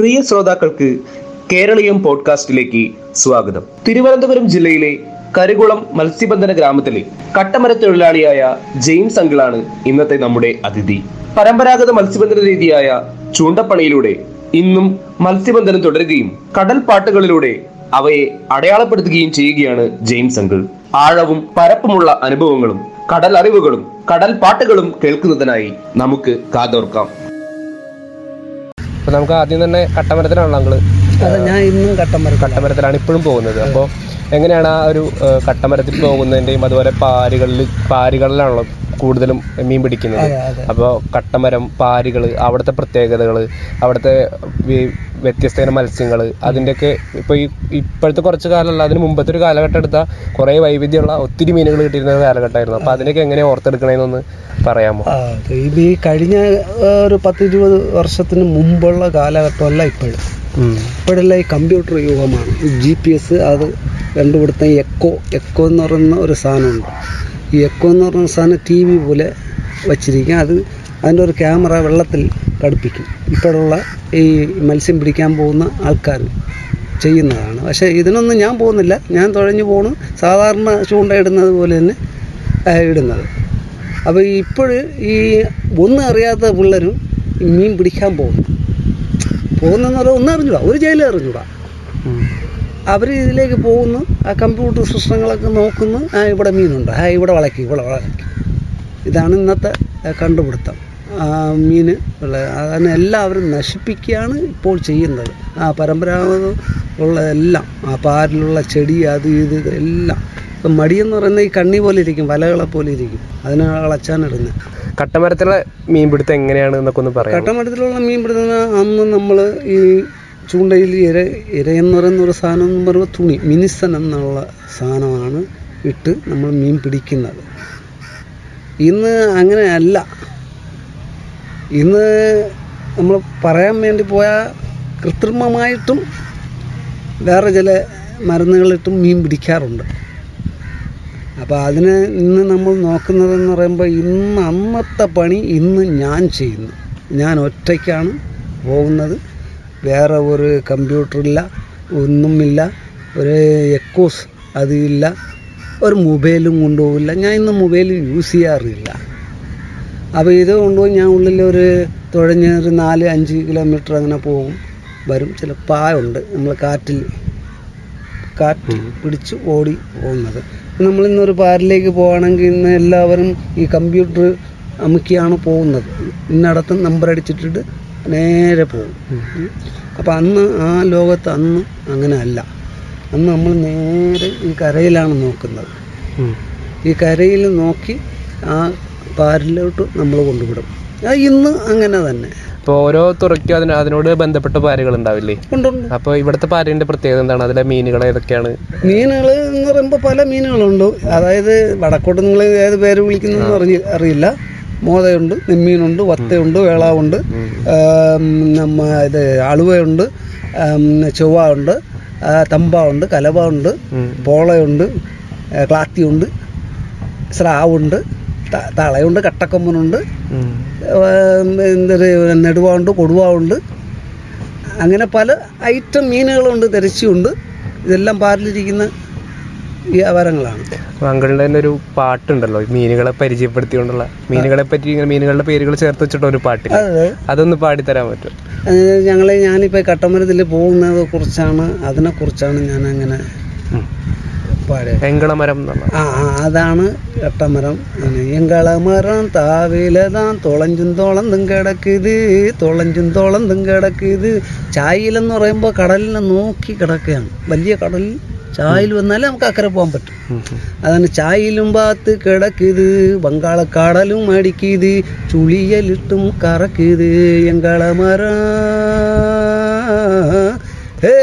പ്രിയ ശ്രോതാക്കൾക്ക് കേരളീയം പോഡ്കാസ്റ്റിലേക്ക് സ്വാഗതം. തിരുവനന്തപുരം ജില്ലയിലെ കരികുളം മത്സ്യബന്ധന ഗ്രാമത്തിലെ കട്ടമര തൊഴിലാളിയായ ജെയിംസ് അങ്കിളാണ് ഇന്നത്തെ നമ്മുടെ അതിഥി. പരമ്പരാഗത മത്സ്യബന്ധന രീതിയായ ചൂണ്ടപ്പണിയിലൂടെ ഇന്നും മത്സ്യബന്ധനം തുടരുകയും കടൽ പാട്ടുകളിലൂടെ അവയെ അടയാളപ്പെടുത്തുകയും ചെയ്യുകയാണ് ജെയിംസ് അങ്കിൾ. ആഴവും പരപ്പുമുള്ള അനുഭവങ്ങളും കടൽ അറിവുകളും കടൽ പാട്ടുകളും കേൾക്കുന്നതിനായി നമുക്ക് കാതോർക്കാം. അപ്പൊ നമുക്ക് ആദ്യം തന്നെ കട്ടമരത്തിലാണല്ലോ അങ്ങൾ ഞാൻ ഇന്നും കട്ടമരത്തിലാണ്. ഇപ്പോഴും പോകുന്നത്. അപ്പോൾ എങ്ങനെയാണ് ആ ഒരു കട്ടമരത്തിൽ പോകുന്നതിന്റെയും അതുപോലെ പാരുകളിൽ പാരുകളിലാണല്ലോ കൂടുതലും മീൻ പിടിക്കുന്നത്. അപ്പോൾ കട്ടമരം പാരികൾ അവിടുത്തെ പ്രത്യേകതകൾ അവിടുത്തെ വി- വ്യത്യസ്തതരം മത്സ്യങ്ങൾ അതിന്റെയൊക്കെ ഇപ്പോൾ ഈ ഇപ്പോഴത്തെ കുറച്ച് കാലമല്ല അതിന് മുമ്പത്തെ ഒരു കാലഘട്ടം എടുത്താൽ കുറേ വൈവിധ്യമുള്ള ഒത്തിരി മീനുകൾ കിട്ടിയിരുന്ന കാലഘട്ടമായിരുന്നു. അപ്പോൾ അതിനൊക്കെ എങ്ങനെ ഓർത്തെടുക്കണമെന്നൊന്ന് പറയാമോ? ഇത് ഈ കഴിഞ്ഞ ഒരു പത്ത് ഇരുപത് വർഷത്തിന് മുമ്പുള്ള കാലഘട്ടമല്ല ഇപ്പോഴും. ഇപ്പോഴല്ല ഈ കമ്പ്യൂട്ടർ യുഗമാണ്. ജി പി എസ് അത് കണ്ടുപിടുത്ത എക്കോ എക്കോ എന്ന് പറയുന്ന ഒരു സാധനമുണ്ട്. ഈ എക്കോ എന്ന് പറഞ്ഞ സാധനം ടി വി പോലെ വച്ചിരിക്കും. അത് അതിന്റെ ഒരു ക്യാമറ വെള്ളത്തിൽ ഘടിപ്പിക്കും. ഇപ്പോഴുള്ള ഈ മത്സ്യം പിടിക്കാൻ പോകുന്ന ആൾക്കാർ ചെയ്യുന്നതാണ്. പക്ഷേ ഇതിനൊന്നും ഞാൻ പോകുന്നില്ല. ഞാൻ തുഴഞ്ഞു പോണു. സാധാരണ ചൂണ്ട ഇടുന്നത് പോലെ തന്നെ ഇടുന്നത്. അപ്പോൾ ഇപ്പോൾ ഈ ഒന്നും അറിയാത്ത പിള്ളേരും മീൻ പിടിക്കാൻ പോകുന്നു. പോകുന്നെന്ന് പറഞ്ഞാൽ ഒന്നും അറിഞ്ഞൂടാ ഒരു ജയിലും അറിഞ്ഞൂടാ അവർ ഇതിലേക്ക് പോകുന്നു. ആ കമ്പ്യൂട്ടർ സിസ്റ്റങ്ങളൊക്കെ നോക്കുന്നു. ആ ഇവിടെ മീനുണ്ട്. ആ ഇവിടെ വളയ്ക്കും ഇവിടെ വളയ്ക്കും. ഇതാണ് ഇന്നത്തെ കണ്ടുപിടുത്തം. ആ മീൻ ഉള്ള അതിനെ എല്ലാവരും നശിപ്പിക്കുകയാണ് ഇപ്പോൾ ചെയ്യുന്നത്. ആ പരമ്പരാഗത ഉള്ള എല്ലാം ആ പാരിലുള്ള ചെടി അത് ഇത് എല്ലാം. ഇപ്പം മടിയെന്ന് പറയുന്നത് ഈ കണ്ണി പോലെ ഇരിക്കും വലകളെ പോലെ ഇരിക്കും. അതിനെ കളച്ചാനിടുന്നത് കട്ടമരത്തിലെ മീൻ പിടുത്തം എങ്ങനെയാണ് എന്നൊക്കെ ഒന്ന് പറയാം കട്ടമരത്തിലുള്ള മീൻപിടുത്തം അന്ന് നമ്മൾ ഈ ചൂണ്ടയിൽ ഇര ഇര എന്ന് പറയുന്ന ഒരു സാധനം എന്ന് പറയുമ്പോൾ തുണി മിനിസൻ എന്നുള്ള സാധനമാണ് ഇട്ട് നമ്മൾ മീൻ പിടിക്കുന്നത്. ഇന്ന് അങ്ങനെയല്ല ഇന്ന് നമ്മൾ പറയാൻ വേണ്ടി പോയാൽ കൃത്രിമമായിട്ടും വേറെ ചില മരുന്നുകളിട്ടും മീൻ പിടിക്കാറുണ്ട്. അപ്പോൾ അതിന് ഇന്ന് നമ്മൾ നോക്കുന്നതെന്ന് പറയുമ്പോൾ ഇന്ന് അന്നത്തെ പണി ഇന്ന് ഞാൻ ചെയ്യുന്നു. ഞാൻ ഒറ്റയ്ക്കാണ് പോകുന്നത്. വേറെ ഒരു കമ്പ്യൂട്ടറില്ല ഒന്നുമില്ല ഒരു എക്കോസ് അതില്ല ഒരു മൊബൈലും കൊണ്ടുപോകില്ല ഞാൻ ഇന്ന് മൊബൈൽ യൂസ് ചെയ്യാറില്ല. അപ്പോൾ ഇത് കൊണ്ടുപോയി ഞാൻ ഉള്ളിൽ ഒരു തുഴഞ്ഞ് ഒരു നാല് അഞ്ച് കിലോമീറ്റർ അങ്ങനെ പോകും. വരും. ചില പായുണ്ട്. നമ്മൾ കാറ്റിൽ കാറ്റ് പിടിച്ച് ഓടി പോകുന്നത്. നമ്മൾ ഇന്നൊരു പാരിലേക്ക് പോവുകയാണെങ്കിൽ ഇന്ന് എല്ലാവരും ഈ കമ്പ്യൂട്ടർ അമുക്കിയാണ് പോകുന്നത്. ഇന്നടത്ത് നമ്പർ അടിച്ചിട്ടിട്ട് നേരെ പോകും. അപ്പം അന്ന് ആ ലോകത്ത് അന്ന് അങ്ങനെ അല്ല. അന്ന് നമ്മൾ നേരെ ഈ കരയിലാണ് നോക്കുന്നത്. ഈ കരയിൽ നോക്കി ആ പാരിലോട്ട് നമ്മൾ കൊണ്ടുവിടും. അത് ഇന്ന് അങ്ങനെ തന്നെ. അപ്പോൾ ഓരോ തുറയ്ക്കും അതിന് അതിനോട് ബന്ധപ്പെട്ട പാരകൾ ഉണ്ടാവില്ലേ? അപ്പോൾ ഇവിടുത്തെ പാരേന്റെ പ്രത്യേകത എന്താണ്? അതിലെ മീനുകൾ ഏതൊക്കെയാണ്? മീനുകൾ എന്ന് പറയുമ്പോൾ പല മീനുകളുണ്ട്. അതായത് വടക്കോട്ട് നിങ്ങൾ ഏത് പേര് വിളിക്കുന്നതെന്ന് അറിഞ്ഞ അറിയില്ല. മോതയുണ്ട് നിമ്മീനുണ്ട് വത്തയുണ്ട് വേളാവുണ്ട് നമ്മ ഇത് അളുവയുണ്ട് ചൊവ്വ ഉണ്ട് തമ്പ ഉണ്ട് കലവ ഉണ്ട് പോളയുണ്ട് ക്ലാത്തിയുണ്ട് സ്രാവുണ്ട് തളയുണ്ട് കട്ടക്കൊമ്പനുണ്ട് എന്തൊരു നെടുവാണ്ട് കൊടുവാവുണ്ട് അങ്ങനെ പല ഐറ്റം മീനുകളുണ്ട് തെരച്ചിയുണ്ട് ഇതെല്ലാം പാരിലിരിക്കുന്ന വ്യാപാരങ്ങളാണ് അങ്ങനെ അങ്കിളിന്റെ തന്നെ ഒരു പാട്ടുണ്ടല്ലോ മീനുകളെ പരിചയപ്പെടുത്തിക്കൊണ്ടുള്ള മീനുകളെ പറ്റി ഇങ്ങനെ മീനുകളുടെ പേരുകൾ ചേർത്ത് വെച്ചിട്ട് ഒരു പാട്ട് അത്. അതൊന്ന് പാടിത്തരാൻ പറ്റും ഞങ്ങൾ ഞാനിപ്പോൾ കട്ടമരത്തിൽ പോകുന്നത് കുറിച്ചാണ് അതിനെ കുറിച്ചാണ് ഞാൻ അങ്ങനെ എങ്കളമരം ആ, അതാണ് എട്ടമരം എങ്കളമരം താവിലതാം തുളഞ്ചും തോളന്തും കിടക്കുത് തുളഞ്ചും തോളന്തും കിടക്കുത്. ചായയിലെന്ന് പറയുമ്പോൾ കടലിനെ നോക്കി കിടക്കുകയാണ്. വലിയ കടലിൽ ചായയിൽ വന്നാലേ നമുക്ക് അക്കരെ പോകാൻ പറ്റും. അതാണ് ചായയിലും പാത്ത് കിടക്കുത് ബംഗാളക്കാടലും അടിക്കുത് ചുളിയലിട്ടും കറക്കുത്. എങ്കളമരം ഹേ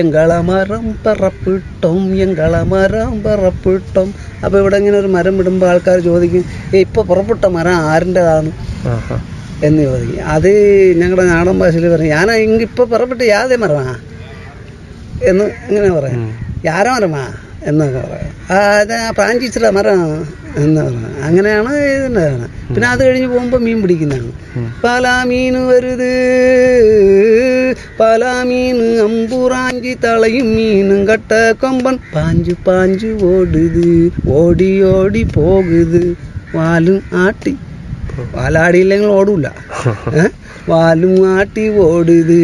എങ്കള മരം പറപ്പിട്ടും എങ്കള മരം പറപ്പിട്ടും. അപ്പോൾ ഇവിടെ ഇങ്ങനെ ഒരു മരം വിടുമ്പോൾ ആൾക്കാർ ചോദിക്കും ഏ ഇപ്പോൾ പുറപ്പെട്ട മരം ആരിന്റെതാണ് എന്ന് ചോദിക്കും. അത് ഞങ്ങളുടെ നാടൻ ഭാഷയിൽ പറയും ഞാൻ ഇപ്പോൾ പുറപ്പെട്ട് യാതെ മരമാ. എന്ന് ഇങ്ങനെ പറയാം. യാര മരമാ എന്നൊക്കെ പറയാം ആ അത് ആ പ്രാഞ്ചിച്ചിട മരം എന്ന് പറയുന്നത് അങ്ങനെയാണ് ഇതിന്റെ കാണുന്നത് പിന്നെ അത് കഴിഞ്ഞ് പോകുമ്പോൾ മീൻ പിടിക്കുന്നതാണ് പല മീൻ വരുത്. പല മീൻ അമ്പുറാഞ്ചി തളയും മീനും കട്ട കൊമ്പൻ. പാഞ്ചു പാഞ്ചു ഓടുത്. ഓടി ഓടി പോകുത്. വാലും ആട്ടി. വാലാടിയില്ലെങ്കിൽ ഓടൂല. ഏ? வாலும் ஆட்டி ஓடுது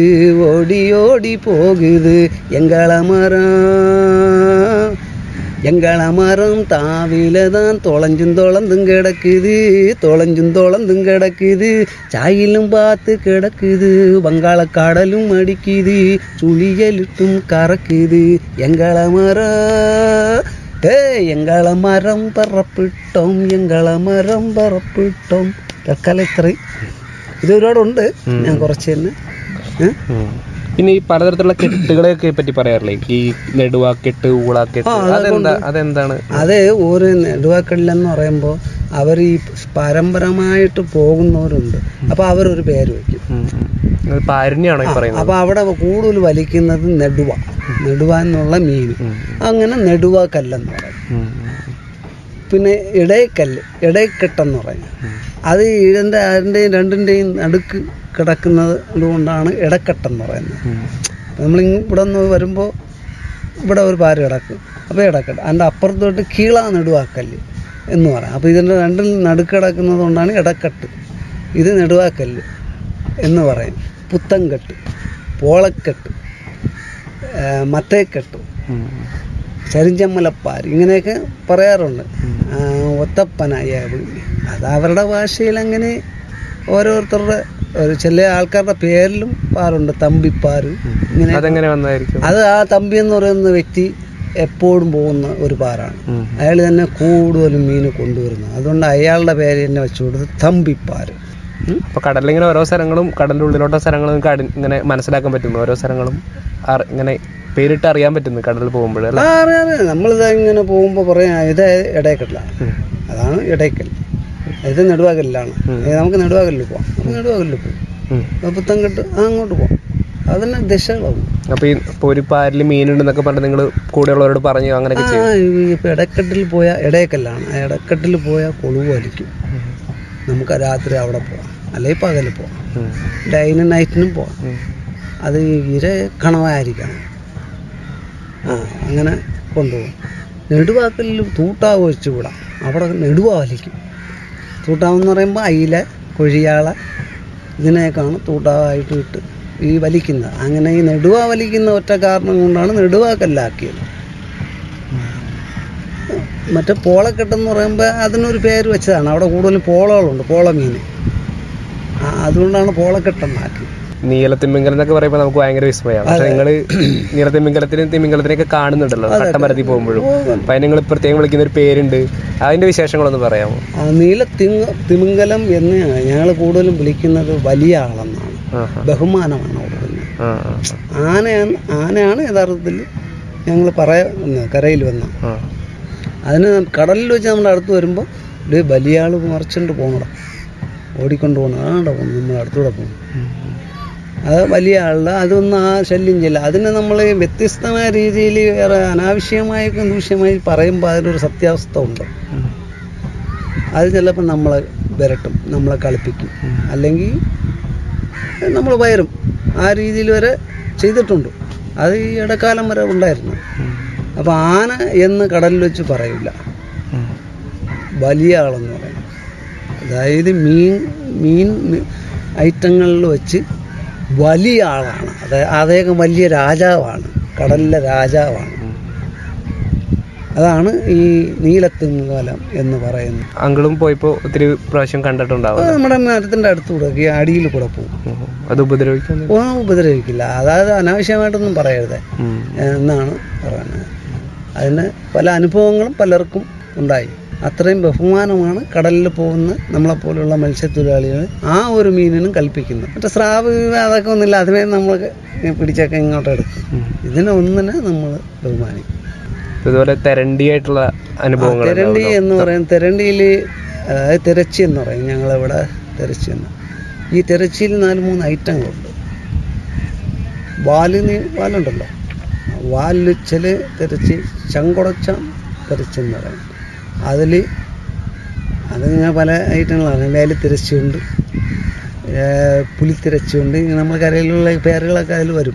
ஓடி ஓடி போகுது. எங்கள் அமரம் எங்கள் அமரம் தாவில தான் தொலைஞ்சும் தொலைந்தும் கிடக்குது தொலைஞ்சும் தொலைந்தும் கிடக்குது. சாயிலும் பார்த்து கிடக்குது வங்காள கடலும் அடிக்குது சுழியலுட்டும் கறக்குது. எங்கள் அமரம் ஏ எங்கள மரம் பரப்பிட்டோம் எங்கள மரம் பரப்பிட்டோம். கற்கலைத்துறை. ഇത് ഒരുപാടുണ്ട് ഞാൻ കുറച്ച് തന്നെ? പിന്നെ ഈ പലതരത്തിലുള്ള കെട്ടുകളെയൊക്കെ പറ്റി പറയാറില്ലേ? ഈ നെടുവാക്കെട്ട് ഊളാക്കെട്ട് അതെന്താ അതെന്താണ്? അത് ഒരു നെടുവാക്കെട്ടിലെന്ന് പറയുമ്പോൾ അവർ ഈ പരമ്പരമായിട്ട് പോകുന്നവരുണ്ട്. അപ്പോൾ അവരൊരു പേര് വയ്ക്കും. അപ്പൊ പറയുന്നത്? അപ്പോൾ അവിടെ കൂടുതൽ വലിക്കുന്നത് നെടുവ. നെടുവ എന്നുള്ള മീൻ. അങ്ങനെ നെടുവാക്കല്ലെന്ന് കല്ലെന്ന് പറയും. പിന്നെ ഇടയക്കല്ല് ഇടയക്കെട്ടെന്ന് പറയും അത് ഈഴന്റെ ആരുടെയും രണ്ടിന്റെയും നടുക്ക് കിടക്കുന്നത് കൊണ്ടാണ് ഇടക്കെട്ടെന്ന് പറയുന്നത്. നമ്മൾ ഇവിടെ നിന്ന് വരുമ്പോൾ ഇവിടെ ഒരു പാര കിടക്കും. അപ്പോൾ ഇടക്കെട്ട് അതിന്റെ അപ്പുറത്തോട്ട് കീളാ നെടുവാക്കല്ല് എന്ന് പറയാം. അപ്പോൾ ഇതിന്റെ രണ്ടിൽ നടുക്ക് കിടക്കുന്നത് കൊണ്ടാണ് ഇടക്കെട്ട്. ഇത് നെടുവാക്കല്ല് എന്ന് പറയും. പുത്തൻകെട്ട് പോളക്കെട്ട് മത്തേക്കെട്ട്. ചരിഞ്ചമ്മലപ്പാർ ഇങ്ങനെയൊക്കെ പറയാറുണ്ട്. ഒത്തപ്പനായാവ് അത് അവരുടെ ഭാഷയിൽ അങ്ങനെ ഓരോരുത്തരുടെ ഒരു ചില ആൾക്കാരുടെ പേരിലും പാറുണ്ട് തമ്പിപ്പാറ് ഇങ്ങനെ. അതെങ്ങനെ വന്നായിരിക്കും? അത് ആ തമ്പി എന്ന് പറയുന്ന വ്യക്തി എപ്പോഴും പോകുന്ന ഒരു പാറാണ്. അയാൾ തന്നെ കൂടുതലും മീൻ കൊണ്ടുവരുന്നത് അതുകൊണ്ട് അയാളുടെ പേര് തന്നെ വെച്ചു കൊടുത്ത് തമ്പിപ്പാറ് ഉം. അപ്പൊ കടലിലിങ്ങനെ ഓരോ സ്ഥലങ്ങളും കടലിന്റെ ഉള്ളിലോട്ടോ സ്ഥലങ്ങളും ഇങ്ങനെ മനസ്സിലാക്കാൻ പറ്റുന്നു ഓരോ സ്ഥലങ്ങളും ഇങ്ങനെ പേരിട്ട് അറിയാൻ പറ്റുന്നു കടലിൽ പോകുമ്പോൾ നമ്മളിത് ഇങ്ങനെ പോകുമ്പോൾ പറയാം ഇത് ഇടയക്കല്ല. അതാണ് ഇടയ്ക്കൽ. ഇത് നെടുവാകലിലാണ്. നമുക്ക് നെടുവാകലിൽ പോവാം. നമുക്ക് നെടുവാകല്ലിൽ പോകും അപ്പോൾ പുത്തൻകെട്ട് അങ്ങോട്ട് പോവാം. അതെല്ലാം ദിശകളാവും. അപ്പൊ ഈ ഇപ്പൊ ഒരു പാരിൽ മീനുണ്ടെന്നൊക്കെ പറഞ്ഞ് നിങ്ങൾ കൂടെയുള്ളവരോട് പറഞ്ഞു അങ്ങനെ ഇപ്പൊ ഇടക്കെട്ടിൽ പോയ ഇടയക്കല്ലാണ്. ആ ഇടക്കെട്ടിൽ പോയാൽ കൊളുവായിരിക്കും. നമുക്ക് രാത്രി അവിടെ പോവാം. അല്ലെങ്കിൽ പകൽ പോവാം. ഡൈനും നൈറ്റിനും പോവാം. അത് ഇര കണവായിരിക്കണം. അങ്ങനെ കൊണ്ടുപോകും. നെടുവാക്കലിൽ തൂട്ടാവ് വെച്ച് വിടാം അവിടെ നെടുവാവലിക്കും തൂട്ടാവെന്ന് പറയുമ്പോൾ അയില കൊഴിയാള ഇതിനെയൊക്കെയാണ് തൂട്ടാവായിട്ട് ഇട്ട് ഈ വലിക്കുന്നത്. അങ്ങനെ ഈ നെടുവ വലിക്കുന്ന ഒറ്റ കാരണം കൊണ്ടാണ് നെടുവാക്കല്ലാക്കിയത്. മറ്റേ പോളക്കെട്ടെന്ന് പറയുമ്പോൾ അതിനൊരു പേര് വെച്ചതാണ്. അവിടെ കൂടുതലും പോളകളുണ്ട് പോള മീൻ അതുകൊണ്ടാണ് പോളക്കെട്ടെന്നാക്കി നീലത്തിമിംഗലം എന്നൊക്കെ പറയുമ്പോൾ നമുക്ക് ഭയങ്കര വിസ്മയമാണ് പക്ഷെ നിങ്ങൾ നീലത്തിമിംഗലത്തിനും തിമിംഗലത്തിനൊക്കെ കാണുന്നുണ്ടല്ലോ കട്ടമരത്തിൽ പോകുമ്പോഴും അപ്പൊ അതിന് നിങ്ങൾ പ്രത്യേകം വിളിക്കുന്ന ഒരു പേരുണ്ട്. അതിന്റെ വിശേഷങ്ങളൊന്ന് പറയാമോ? നീല തിമിംഗലം എന്ന് ഞങ്ങൾ കൂടുതലും വിളിക്കുന്നത് വലിയ ആളെന്നാണ്. ബഹുമാനമാണ് കൊടുക്കുന്നത് ആനയാണ് ആനയാണ് യഥാർത്ഥത്തിൽ ഞങ്ങൾ പറയുന്നത് കരയിൽ വന്ന. അതിന് കടലിൽ വെച്ച് നമ്മുടെ അടുത്ത് വരുമ്പോൾ ഒരു വലിയ ആൾ മറിച്ചുകൊണ്ട് പോകണം ഓടിക്കൊണ്ട് പോകണം ആടെ പോകുന്നത് നമ്മൾ അടുത്തൂടെ പോകും ഉം, അത് വലിയ ആളുടെ അതൊന്നും ആ ശല്യം ചെയ്യില്ല. അതിനെ നമ്മൾ വ്യത്യസ്തമായ രീതിയിൽ വേറെ അനാവശ്യമായി ദൂഷ്യമായി പറയുമ്പോൾ അതിനൊരു സത്യാവസ്ഥ ഉണ്ട്. അത് ചിലപ്പോൾ നമ്മളെ വരട്ടും നമ്മളെ കളിപ്പിക്കും. അല്ലെങ്കിൽ നമ്മൾ വയറും ആ രീതിയിൽ വരെ ചെയ്തിട്ടുണ്ട്. അത് ഈ ഇടക്കാലം വരെ ഉണ്ടായിരുന്നു. അപ്പോൾ ആന എന്ന് കടലിൽ വെച്ച് പറയില്ല. വലിയ ആളെന്ന് പറയും. അതായത് മീൻ മീൻ ഐറ്റങ്ങളിൽ വെച്ച് വലിയ ആളാണ്. അത് അദ്ദേഹം വലിയ രാജാവാണ്. കടലിലെ രാജാവാണ്. അതാണ് ഈ നീലത്തിങ്കലം എന്ന് പറയുന്നത്. അങ്കിളും പോയപ്പോ ഒത്തിരി പ്രാവശ്യം കണ്ടിട്ടുണ്ടാവും. നമ്മുടെ മരത്തിന്റെ അടുത്തൂടെ ഈ അടിയിൽ കൂടെ പോകും. അത് ഉപദ്രവിക്കും ആ ഉപദ്രവിക്കില്ല. അതായത് അനാവശ്യമായിട്ടൊന്നും പറയരുത്. എന്നാണ് പറയുന്നത്. അതിന് പല അനുഭവങ്ങളും പലർക്കും ഉണ്ടായി. അത്രയും ബഹുമാനമാണ് കടലിൽ പോകുന്ന നമ്മളെപ്പോലുള്ള മത്സ്യത്തൊഴിലാളികൾ ആ ഒരു മീനിനും കൽപ്പിക്കുന്നത്. മറ്റേ സ്രാവ് അതൊക്കെ ഒന്നുമില്ല. അതിനെ നമ്മൾ പിടിച്ചൊക്കെ ഇങ്ങോട്ട് എടുക്കും. ഇതിനെ ഒന്നിനെ നമ്മൾ ബഹുമാനിക്കും. ഇതുപോലെ തെരണ്ടിയായിട്ടുള്ള അനുഭവങ്ങൾ തെരണ്ടി എന്ന് പറയും തെരണ്ടിയിൽ അതായത് തിരച്ചി എന്ന് പറയും. ഞങ്ങളിവിടെ തിരച്ചി എന്ന്. ഈ തിരച്ചിയിൽ നാല് മൂന്ന് ഐറ്റങ്ങളുണ്ട്. വാൽ നീ വാലുണ്ടല്ലോ. വാലിച്ചൽ വാലിൽ ചില തിരച്ചി ചങ്കുടച്ച തിരച്ചെന്ന് പറയും. അതിൽ അതിങ്ങനെ പല ഐറ്റങ്ങളാണ്. വേലി തിരച്ചുണ്ട് പുലിത്തിരച്ചുണ്ട് നമ്മൾ കരയിലുള്ള പേരുകളൊക്കെ അതിൽ വരും.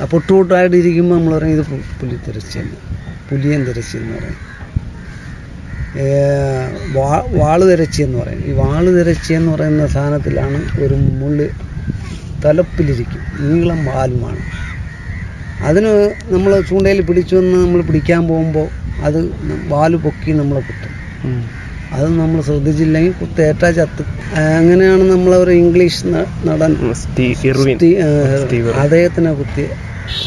ആ പൊട്ടുപൊട്ടായിട്ട് ഇരിക്കുമ്പോൾ നമ്മൾ പറയും ഇത് പുലിത്തിരച്ചാണ് പുലിയൻ തിരച്ചി എന്ന് പറയും വാ- വാൾ തിരച്ചി എന്ന് പറയും. ഈ വാൾ തിരച്ചി എന്ന് പറയുന്ന സാധനത്തിലാണ് ഒരു മുള്ള് തലപ്പിലിരിക്കും. നീളം വാലുമാണ് അതിന് നമ്മൾ ചൂണ്ടയിൽ പിടിച്ചു വന്ന് നമ്മൾ പിടിക്കാൻ പോകുമ്പോൾ അത് വാൽ പൊക്കി നമ്മളെ കുത്തും. അത് നമ്മൾ ശ്രദ്ധിച്ചില്ലെങ്കിൽ കുത്തേറ്റാ ചത്ത്. അങ്ങനെയാണ് നമ്മളൊരു ഇംഗ്ലീഷ് നടൻ അദ്ദേഹത്തിനെ കുത്തി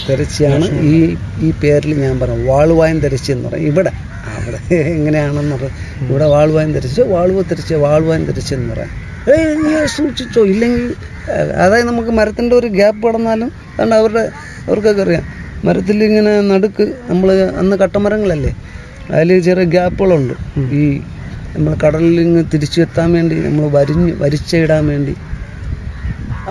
തെരച്ചിയാണ് ഈ ഈ പേരിൽ ഞാൻ പറഞ്ഞു വാളുവായം തെരച്ചി എന്ന് പറയും. ഇവിടെ അവിടെ എങ്ങനെയാണെന്ന് പറയും ഇവിടെ വാളുവായം തെരച്ച് വാളുവ തെരച്ച് വാളുവായം തെരച്ച് എന്ന് പറയാം. ഏയ് സൂക്ഷിച്ചോ? ഇല്ലെങ്കിൽ അതായത് നമുക്ക് മരത്തിന്റെ ഒരു ഗ്യാപ്പ് കടന്നാലും അതുകൊണ്ട് അവരുടെ അവർക്കൊക്കെ അറിയാം. മരത്തിൽ ഇങ്ങനെ നടുക്ക് നമ്മൾ അന്ന് കട്ടമരങ്ങളല്ലേ അതിൽ ചെറിയ ഗ്യാപ്പുകളുണ്ട്. ഈ നമ്മൾ കടലിൽ ഇങ്ങ് തിരിച്ചു എത്താൻ വേണ്ടി നമ്മൾ വരിഞ്ഞ് വരിച്ചിടാൻ വേണ്ടി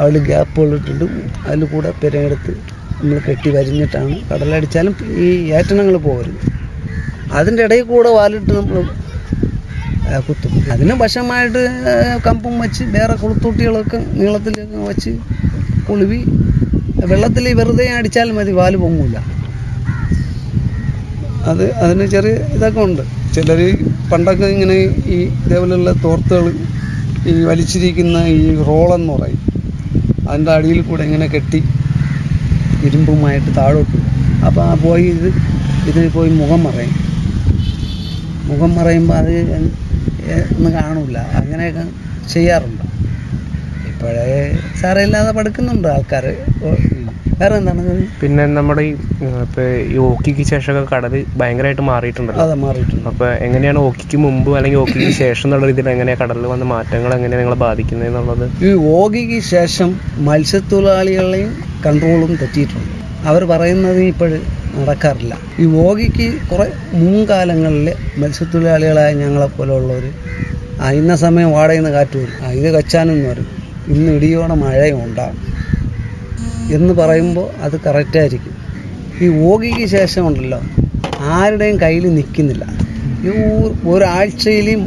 അവിടെ ഗ്യാപ്പുകൾ ഇട്ടിട്ട് അതിൽ കൂടെ പെരയെടുത്ത് നമ്മൾ കെട്ടി വരിഞ്ഞിട്ടാണ് കടലടിച്ചാലും ഈ ഏറ്റണങ്ങൾ പോകരുത്. അതിന്റെ ഇടയിൽ കൂടെ വാലിട്ട് നമ്മൾ കുത്തും. അതിന് വശമായിട്ട് കമ്പും വെച്ച് വേറെ കുളുത്തൂട്ടികളൊക്കെ നീളത്തിലൊക്കെ വെച്ച് കുളുവി വെള്ളത്തിൽ വെറുതെ അടിച്ചാൽ മതി വാൽ പൊങ്ങൂല. അത് അതിന് ചെറിയ ഇതൊക്കെ ഉണ്ട്. ചിലർ പണ്ടൊക്കെ ഇങ്ങനെ ഈ ഇതേപോലെയുള്ള തോർത്തുകൾ ഈ വലിച്ചിരിക്കുന്ന ഈ റോളെന്ന് പറയും. അതിന്റെ അടിയിൽ കൂടെ ഇങ്ങനെ കെട്ടി ഇരുമ്പുമായിട്ട് താഴോട്ട് അപ്പോൾ ആ പോയി ഇത് ഇതിന് പോയി മുഖം മറയും. മുഖം മറയുമ്പോൾ അത് ഒന്നും കാണില്ല അങ്ങനെയൊക്കെ ചെയ്യാറുണ്ട്. ഇപ്പോഴേ സാറയില്ലാതെ പഠിക്കുന്നുണ്ട് ആൾക്കാർ വേറെ എന്താണ് പിന്നെ നമ്മുടെ ഈ ആ, ഇപ്പൊ ഈ ഓക്കിക്ക് ശേഷമൊക്കെ കടൽ ഭയങ്കരമായിട്ട് മാറിയിട്ടുണ്ടല്ലോ. അതെ മാറിയിട്ടുണ്ട്. അപ്പൊ എങ്ങനെയാണ് ഓക്കിക്ക് മുമ്പ് അല്ലെങ്കിൽ ഓക്കിക്ക് ശേഷം എന്നുള്ള രീതിയിൽ എങ്ങനെയാ കടലിൽ വന്ന മാറ്റങ്ങൾ എങ്ങനെയാണ് നിങ്ങളെ ബാധിക്കുന്നത് എന്നുള്ളത്? ഈ ഓക്കിക്ക് ശേഷം മത്സ്യത്തൊഴിലാളികളെയും കൺട്രോളും തെറ്റിയിട്ടുണ്ട്. അവർ പറയുന്നത് ഇപ്പോഴ് നടക്കാറില്ല. ഈ ഓഗിക്ക് കുറേ മുൻകാലങ്ങളിൽ മത്സ്യത്തൊഴിലാളികളായ ഞങ്ങളെപ്പോലുള്ളവർ ആ ഇന്ന സമയം വാടയിൽ നിന്ന് കാറ്റ് വരും. ആ ഇത് കച്ചാനെന്ന് വരും ഇന്ന് ഇടിയോടെ മഴയുണ്ടാകും എന്ന് പറയുമ്പോൾ അത് കറക്റ്റായിരിക്കും ഈ ഓഗിക്ക് ശേഷം ഉണ്ടല്ലോ ആരുടെയും കയ്യിൽ നിൽക്കുന്നില്ല. ഈ ഒരാഴ്ചയിലും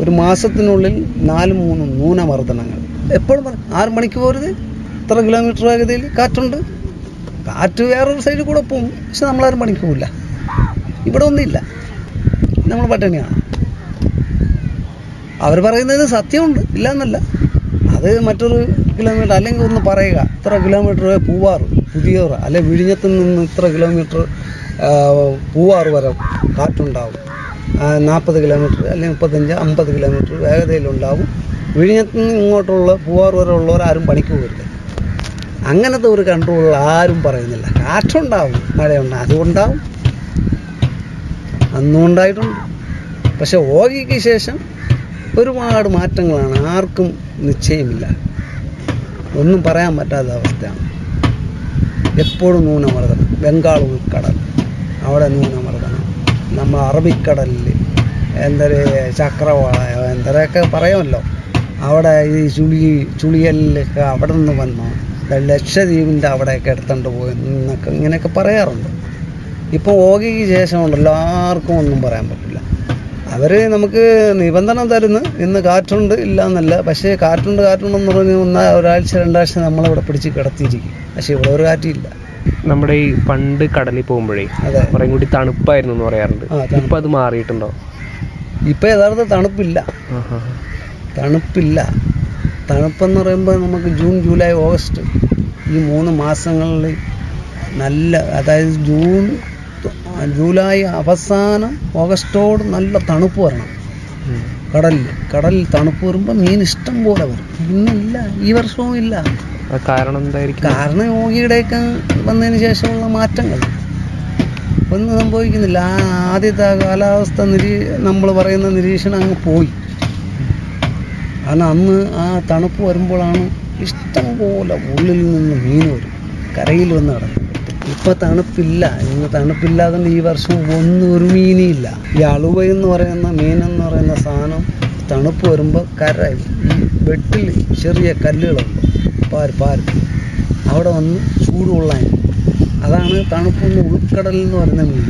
ഒരു മാസത്തിനുള്ളിൽ നാലും മൂന്നും ന്യൂനമർദ്ദനങ്ങൾ. എപ്പോഴും പറയും ആറ് മണിക്ക് പോരുത്? ഇത്ര കിലോമീറ്റർ വേഗതയിൽ കാറ്റുണ്ട്? കാറ്റ് വേറൊരു സൈഡിൽ കൂടെ പോകും. പക്ഷെ നമ്മളാരും പണിക്ക് പോകില്ല ഇവിടെ ഒന്നുമില്ല. നമ്മൾ പട്ടിണിയാണ് അവർ പറയുന്നത് സത്യമുണ്ട് ഇല്ല എന്നല്ല അത് മറ്റൊരു കിലോമീറ്റർ അല്ലെങ്കിൽ ഒന്ന് പറയുക. ഇത്ര കിലോമീറ്റർ പൂവാറ് പുതിയോറ അല്ലെ വിഴിഞ്ഞത്ത് നിന്ന് ഇത്ര കിലോമീറ്റർ പൂവാറ് വരെ കാറ്റുണ്ടാവും. നാൽപ്പത് കിലോമീറ്റർ അല്ലെങ്കിൽ മുപ്പത്തഞ്ച് അമ്പത് കിലോമീറ്റർ വേഗതയിലുണ്ടാവും. വിഴിഞ്ഞത്ത് നിന്ന് ഇങ്ങോട്ടുള്ള പൂവാറ് വരെ ഉള്ളവർ ആരും പണിക്ക് പോകരുത്. അങ്ങനത്തെ ഒരു കൺട്രോൾ ആരും പറയുന്നില്ല. കാറ്റുണ്ടാവും മഴയുണ്ടാവും അതുകൊണ്ടാവും. അന്നും ഉണ്ടായിട്ടുണ്ട് പക്ഷെ ഓഗിക്ക് ശേഷം ഒരുപാട് മാറ്റങ്ങളാണ്. ആർക്കും നിശ്ചയമില്ല. ഒന്നും പറയാൻ പറ്റാത്ത അവസ്ഥയാണ്. എപ്പോഴും ന്യൂനമർദ്ദനം. ബംഗാൾ ഉൾക്കടൽ. അവിടെ ന്യൂനമർദ്ദനം. നമ്മൾ അറബിക്കടലിൽ എന്തൊരു ചക്രവാളയോ എന്തൊരൊക്കെ പറയുമല്ലോ. അവിടെ ഈ ചുളി ചുളിയലിലൊക്കെ അവിടെ നിന്ന് വന്നു. ലക്ഷദ്വീപിന്റെ അവിടെയൊക്കെ എടുത്തുകൊണ്ട് പോയി എന്നൊക്കെ ഇങ്ങനെയൊക്കെ പറയാറുണ്ട്. ഇപ്പോൾ ഓഗിക്ക് ശേഷം ഉണ്ടല്ലോ ആർക്കും ഒന്നും പറയാൻ പറ്റില്ല. അവർ നമുക്ക് നിബന്ധന തരുന്നു. ഇന്ന് കാറ്റുണ്ട് ഇല്ല എന്നല്ല. പക്ഷേ കാറ്റുണ്ട് കാറ്റുണ്ടെന്ന് പറഞ്ഞ് ഒന്ന ഒരാഴ്ച രണ്ടാഴ്ച നമ്മളിവിടെ പിടിച്ച് കിടത്തിയിരിക്കും. പക്ഷേ ഇവിടെ ഒരു കാറ്റില്ല. നമ്മുടെ ഈ പണ്ട് കടലിൽ പോകുമ്പോഴേ കുറേ കൂടി തണുപ്പായിരുന്നു എന്ന് പറയാറുണ്ട്. ഇപ്പം അത് മാറിയിട്ടുണ്ടോ? ഇപ്പം യഥാർത്ഥ തണുപ്പില്ല. തണുപ്പില്ല. തണുപ്പെന്ന് പറയുമ്പോൾ നമുക്ക് ജൂൺ ജൂലൈ ഓഗസ്റ്റ് ഈ മൂന്ന് മാസങ്ങളിൽ നല്ല അതായത് ജൂൺ ജൂലൈ അവസാനം ഓഗസ്റ്റോട് നല്ല തണുപ്പ് വരണം. കടലിൽ കടലിൽ തണുപ്പ് വരുമ്പോൾ മീൻ ഇഷ്ടം പോലെ വരും. ഇന്നില്ല ഈ വർഷവും ഇല്ല. കാരണം എന്തായിരിക്കും? കാരണം യോഗിയുടെയൊക്കെ വന്നതിന് ശേഷമുള്ള മാറ്റങ്ങൾ. ഒന്നും സംഭവിക്കുന്നില്ല. ആ ആദ്യത്തെ കാലാവസ്ഥ നിരീ നമ്മൾ പറയുന്ന നിരീക്ഷണം അങ്ങ് പോയി. കാരണം അന്ന് ആ തണുപ്പ് വരുമ്പോഴാണ് ഇഷ്ടം പോലെ ഉള്ളിൽ നിന്ന് മീൻ വരും. കരയിൽ വന്ന് കിടക്കും. ഇപ്പൊ തണുപ്പില്ല. ഇന്ന് തണുപ്പില്ലാതെ ഈ വർഷം ഒന്നും ഒരു മീനില്ല. ഈ അളുവ എന്ന് പറയുന്ന മീൻ എന്ന് പറയുന്ന സാധനം തണുപ്പ് വരുമ്പോൾ കര ഈ വെട്ടിൽ ചെറിയ കല്ലുകളുണ്ട്. പാര് പാര്. അവിടെ വന്ന് ചൂടുകൊള്ളാൻ അതാണ് തണുപ്പൊന്ന് ഉൾക്കടൽ എന്ന് പറയുന്ന മീൻ.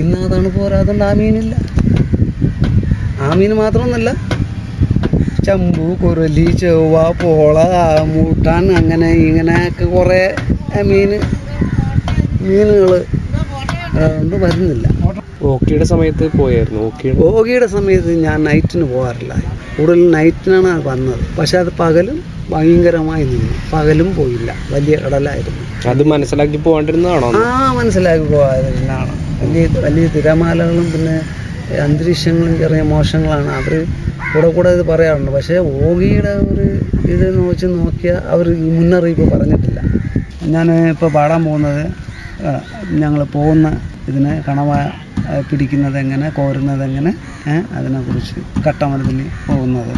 ഇന്ന് ആ തണുപ്പ് വരാതുകൊണ്ട് ആ മീനില്ല. ആ മീൻ മാത്രമൊന്നുമല്ല ചമ്പു കുരലി ചെവ്വ പോള മൂട്ടാൻ അങ്ങനെ ഇങ്ങനെയൊക്കെ കുറേ മീൻ മീനുകൾ കൊണ്ട് വരുന്നില്ല. ഓക്കിയുടെ സമയത്ത് പോയായിരുന്നു? ഓക്കിയുടെ സമയത്ത് ഞാൻ നൈറ്റിന് പോകാറില്ല. കൂടുതൽ നൈറ്റിനാണ് വന്നത്. പക്ഷെ അത് പകലും ഭയങ്കരമായി നിന്നു. പകലും പോയില്ല. വലിയ കടലായിരുന്നു. അത് മനസ്സിലാക്കി പോകേണ്ടിരുന്നതാണോ ആ മനസ്സിലാക്കി പോകാതിരുന്നാണ് വലിയ വലിയ തിരമാലകളും പിന്നെ അന്തരീക്ഷങ്ങളും ചെറിയ മോശങ്ങളാണ്. അവർ കൂടെ കൂടെ ഇത് പറയാറുണ്ട്. പക്ഷേ ഓഗിയുടെ ഒരു ഇത് വെച്ച് നോക്കിയാൽ അവർ മുന്നറിയിപ്പ് പറഞ്ഞിട്ടില്ല. ഞാൻ ഇപ്പോൾ പാടാൻ പോകുന്നത് ഞങ്ങൾ പോകുന്ന ഇതിനെ കണവ പിടിക്കുന്നത് എങ്ങനെ കോരുന്നത് എങ്ങനെ അതിനെക്കുറിച്ച് കട്ടമരത്തിൽ പോകുന്നത്.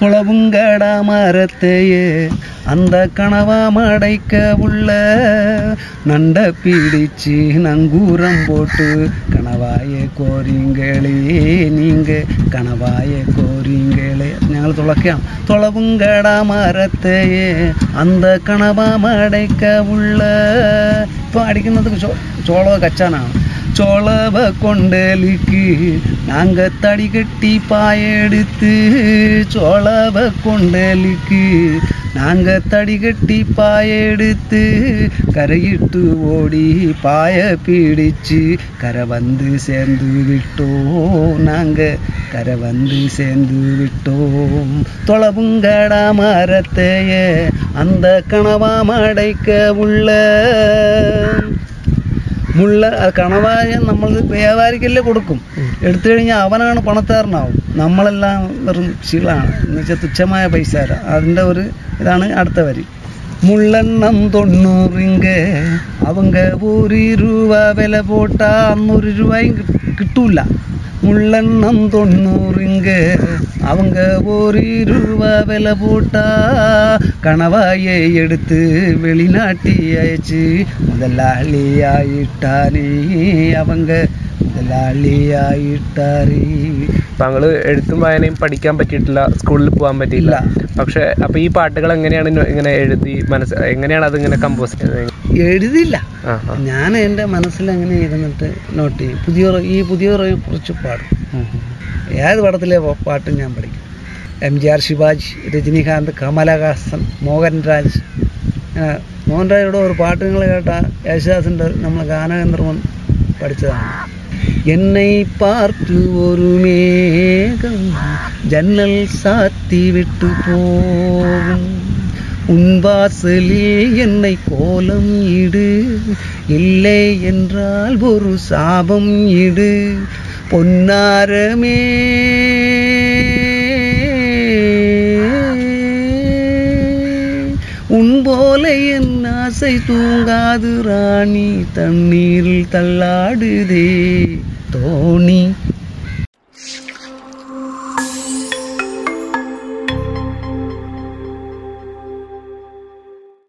துளவுங்கட மரத்தையே அந்த கனவா மடைக்க உள்ள நண்ட பிடிச்சு நங்கூரம் போட்டு കണവായെ കോരിങ്കളേ നീങ്ക കണവായെ കോരിങ്കളേ ഞങ്ങൾ തുളയ്ക്കാം തുളവുങ്കട മരത്തെയെ അന്ത കണവ മടയ്ക്ക ഉള്ള ഇപ്പം അടിക്കുന്നത് ചോ ചോളവ കച്ചാനാണ് சோழவ கொண்டலுக்கு நாங்க தடி கட்டி பாயெடுத்து சோழவ கொண்டலுக்கு நாங்க தடி கட்டி பாயெடுத்து கரையிட்டு ஓடி பாய பிடிச்சு கரை வந்து சேர்ந்து விட்டோம். நாங்க கரை வந்து சேர்ந்து விட்டோம். தொலைவுங்கடா மரத்தைய அந்த கனவா மடைக்க உள்ள മുള്ള കണവായ നമ്മൾ വ്യാപാരിക്കല്ലേ കൊടുക്കും. എടുത്തു കഴിഞ്ഞാൽ അവനാണ് പണത്താരനാവും നമ്മളെല്ലാം വെറും ശീലാണ് എന്ന് വെച്ചാൽ തുച്ഛമായ പൈസ അതിന്റെ ഒരു ഇതാണ് അടുത്ത വരി. മുള്ളെണ്ണം തൊണ്ണൂറിങ്ക അവങ്ക ഒരു രൂപ വില പോട്ടാ അന്നൊരു രൂപയും കിട്ടൂല. முள்ளன்னம் தொண்ணூறுங்க. அவங்க ஒரு ரூபா விலை போட்டா கணவாயை எடுத்து வெளிநாட்டி ஆயிடுச்சு முதலாளி ஆயிட்டானே அவங்க മുതലാളിയായിട്ടറിയി താങ്കൾ എഴുത്തും വായനയും പഠിക്കാൻ പറ്റിയിട്ടില്ല സ്കൂളിൽ പോകാൻ പറ്റിയില്ല. പക്ഷെ അപ്പോൾ ഈ പാട്ടുകൾ എങ്ങനെയാണ് ഇങ്ങനെ എഴുതി മനസ്സ് എങ്ങനെയാണ് അതിങ്ങനെ കമ്പോസ് ചെയ്തത്? എഴുതില്ല ഞാൻ എന്റെ മനസ്സിൽ അങ്ങനെ ഇരുന്നിട്ട് നോട്ട് ചെയ്യും. പുതിയ ഈ പുതിയ കുറിച്ച് പാടും. ഏത് പടത്തിലെ പാട്ടും ഞാൻ പഠിക്കും. M G R Shivaji Rajinikanth Kamal Haasan Mohanraj. മോഹൻരാജയുടെ ഒരു പാട്ടുകൾ കേട്ടാൽ യേശുദാസിന്റെ നമ്മൾ ഗാനഗന്ധർവൻ படித்ததாங்க என்னை பார்த்து ஒரு மேகம் ஜன்னல் சாத்தி விட்டு போகும். உன் வாசலில் என்னை கோலம் இடு. இல்லை என்றால் ஒரு சாபம் இடு. பொன்னாரமே ஆசை தூங்காது ராணி தண்ணீரில் தள்ளாடுதே. தோணி